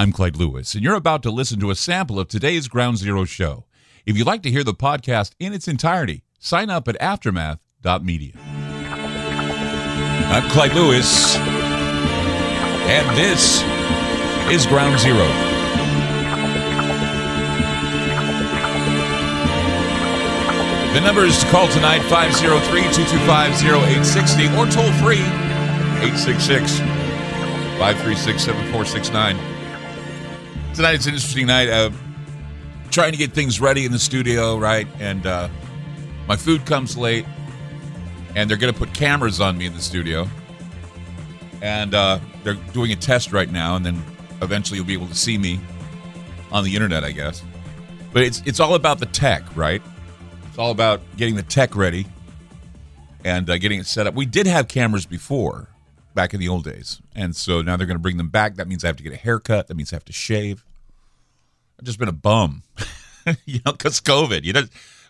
I'm Clyde Lewis, and you're about to listen to a sample of today's Ground Zero show. If you'd like to hear the podcast in its entirety, sign up at aftermath.media. I'm Clyde Lewis, and this is Ground Zero. The numbers to call tonight 503 225 0860 or toll free 866 536 7469. Tonight it's an interesting night. Uh, trying to get things ready in the studio, right? And uh, my food comes late, and they're going to put cameras on me in the studio. And uh, they're doing a test right now, and then eventually you'll be able to see me on the internet, I guess. But it's it's all about the tech, right? It's all about getting the tech ready and uh, getting it set up. We did have cameras before, back in the old days, and so now they're going to bring them back. That means I have to get a haircut. That means I have to shave. I've just been a bum, you know, because COVID. You know,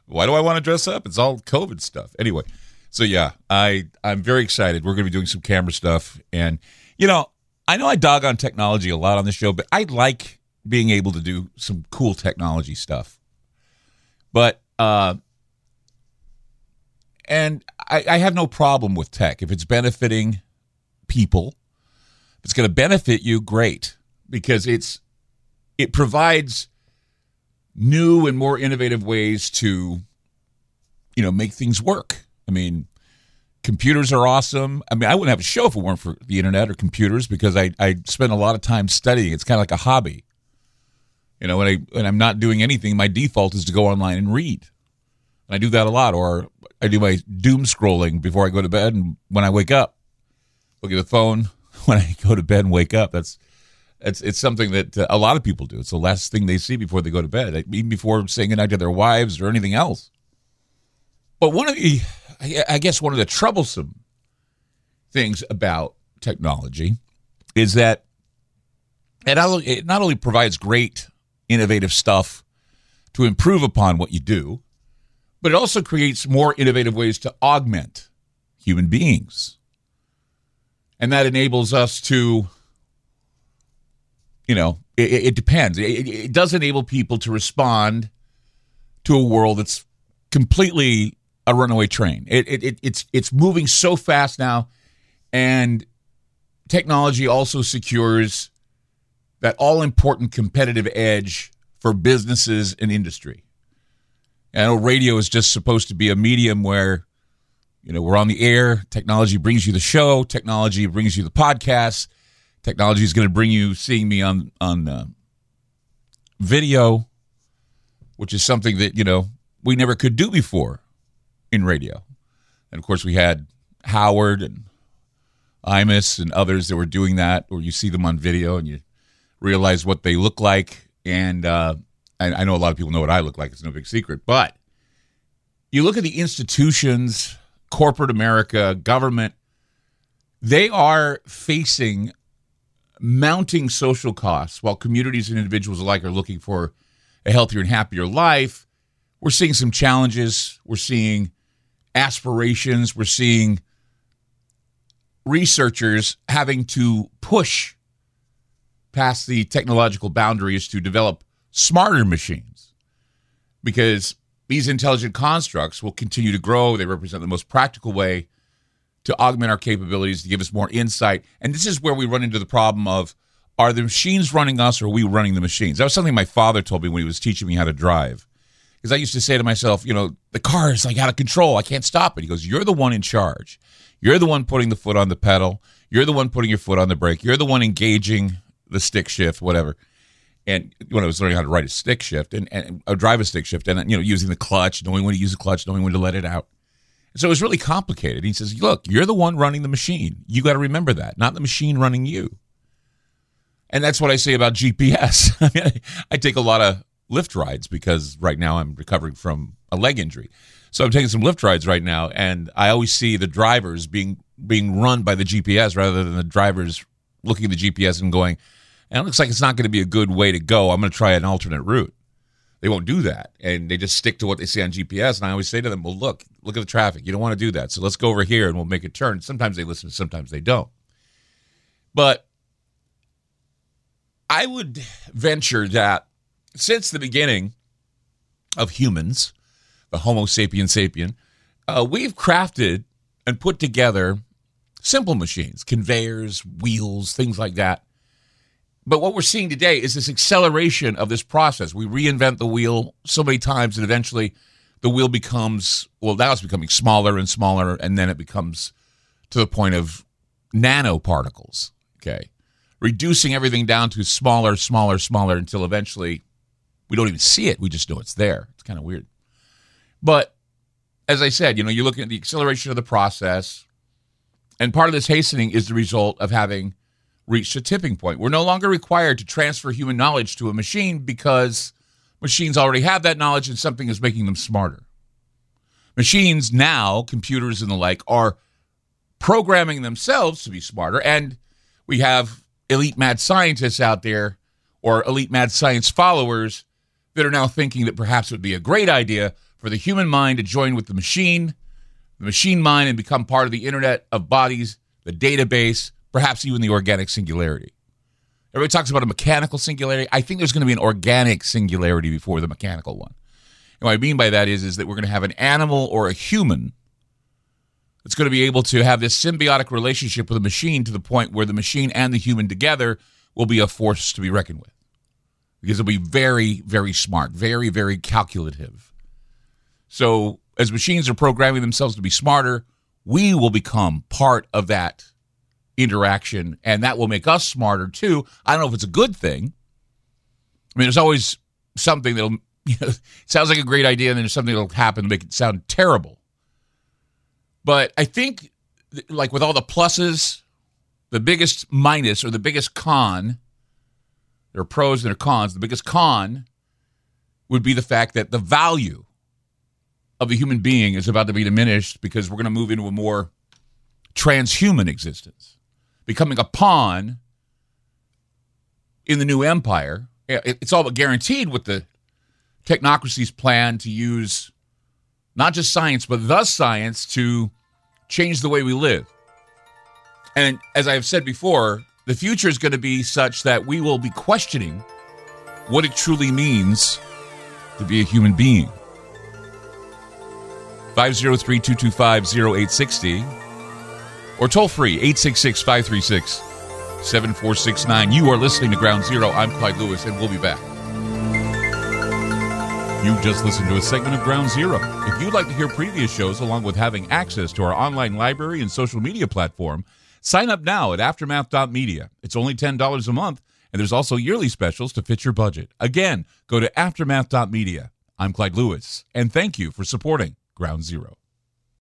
why do I want to dress up? It's all COVID stuff. Anyway, so yeah, I I'm very excited. We're going to be doing some camera stuff, and you know, I know I dog on technology a lot on the show, but I like being able to do some cool technology stuff. But uh, and I, I have no problem with tech if it's benefiting people. If it's going to benefit you, great, because it's it provides new and more innovative ways to you know make things work. I mean, computers are awesome. I mean, I wouldn't have a show if it weren't for the internet or computers because I I spend a lot of time studying. It's kind of like a hobby. You know, when I when I'm not doing anything, my default is to go online and read. And I do that a lot, or I do my doom scrolling before I go to bed, and when I wake up, look at the phone when I go to bed and wake up. That's it's it's something that uh, a lot of people do. It's the last thing they see before they go to bed, even before saying goodnight to their wives or anything else. But one of the, I guess, one of the troublesome things about technology is that it not only provides great, innovative stuff to improve upon what you do, but it also creates more innovative ways to augment human beings. And that enables us to, you know, it, it depends. It, it does enable people to respond to a world that's completely a runaway train. It, it, it's it's moving so fast now, and technology also secures that all important competitive edge for businesses and industry. I know radio is just supposed to be a medium where, you know, we're on the air. Technology brings you the show. Technology brings you the podcast. Technology is going to bring you seeing me on on uh, video, which is something that you know we never could do before in radio. And of course, we had Howard and Imus and others that were doing that, or you see them on video and you realize what they look like. And uh, I, I know a lot of people know what I look like. It's no big secret. But you look at the institutions, corporate America, government, they are facing mounting social costs while communities and individuals alike are looking for a healthier and happier life. We're seeing some challenges. We're seeing aspirations. We're seeing researchers having to push past the technological boundaries to develop smarter machines because these intelligent constructs will continue to grow. They represent the most practical way to augment our capabilities, to give us more insight. And this is where we run into the problem of are the machines running us or are we running the machines? That was something my father told me when he was teaching me how to drive. Because I used to say to myself, you know, the car is like out of control. I can't stop it. He goes, You're the one in charge. You're the one putting the foot on the pedal. You're the one putting your foot on the brake. You're the one engaging the stick shift, whatever. And when I was learning how to ride a stick shift and, and uh, drive a stick shift and, you know, using the clutch, knowing when to use the clutch, knowing when to let it out. So it was really complicated. He says, Look, you're the one running the machine. You got to remember that, not the machine running you. And that's what I say about GPS. I, mean, I take a lot of Lyft rides because right now I'm recovering from a leg injury. So I'm taking some Lyft rides right now, and I always see the drivers being being run by the GPS rather than the drivers looking at the GPS and going, "And it looks like it's not going to be a good way to go. I'm going to try an alternate route." They won't do that, and they just stick to what they see on GPS. And I always say to them, "Well, look, look at the traffic. You don't want to do that. So let's go over here and we'll make a turn." Sometimes they listen, sometimes they don't. But I would venture that since the beginning of humans, the Homo sapien sapien, uh, we've crafted and put together simple machines, conveyors, wheels, things like that. But what we're seeing today is this acceleration of this process. We reinvent the wheel so many times that eventually the wheel becomes, well, now it's becoming smaller and smaller, and then it becomes to the point of nanoparticles. Okay reducing everything down to smaller, smaller, smaller until eventually we don't even see it. We just know it's there. It's kind of weird. But as I said, you know, you're looking at the acceleration of the process, and part of this hastening is the result of having reached a tipping point. We're no longer required to transfer human knowledge to a machine because machines already have that knowledge and something is making them smarter. Machines now, computers and the like, are programming themselves to be smarter, and we have elite mad scientists out there or elite mad science followers that are now thinking that perhaps it would be a great idea for the human mind to join with the machine, the machine mind, and become part of the internet of bodies, the database, perhaps even the organic singularity. Everybody talks about a mechanical singularity. I think there's going to be an organic singularity before the mechanical one. And what I mean by that is, is that we're going to have an animal or a human that's going to be able to have this symbiotic relationship with a machine to the point where the machine and the human together will be a force to be reckoned with. Because it'll be very, very smart, very, very calculative. So, as machines are programming themselves to be smarter, we will become part of that interaction, and that will make us smarter too. I don't know if it's a good thing. I mean, there's always something that'll, you know, sounds like a great idea, and then there's something that'll happen to make it sound terrible. But I think, like with all the pluses, the biggest minus or the biggest con, there are pros and there are cons. The biggest con would be the fact that the value of the human being is about to be diminished because we're going to move into a more transhuman existence, becoming a pawn in the new empire. It's all but guaranteed with the technocracy's plan to use not just science, but the science to change the way we live. And as I've said before, the future is going to be such that we will be questioning what it truly means to be a human being. 503 225 0860 or toll free 866 536 7469. You are listening to Ground Zero. I'm Clyde Lewis, and we'll be back. You've just listened to a segment of Ground Zero. If you'd like to hear previous shows along with having access to our online library and social media platform, sign up now at aftermath.media. It's only $10 a month, and there's also yearly specials to fit your budget. Again, go to aftermath.media. I'm Clyde Lewis, and thank you for supporting Ground Zero.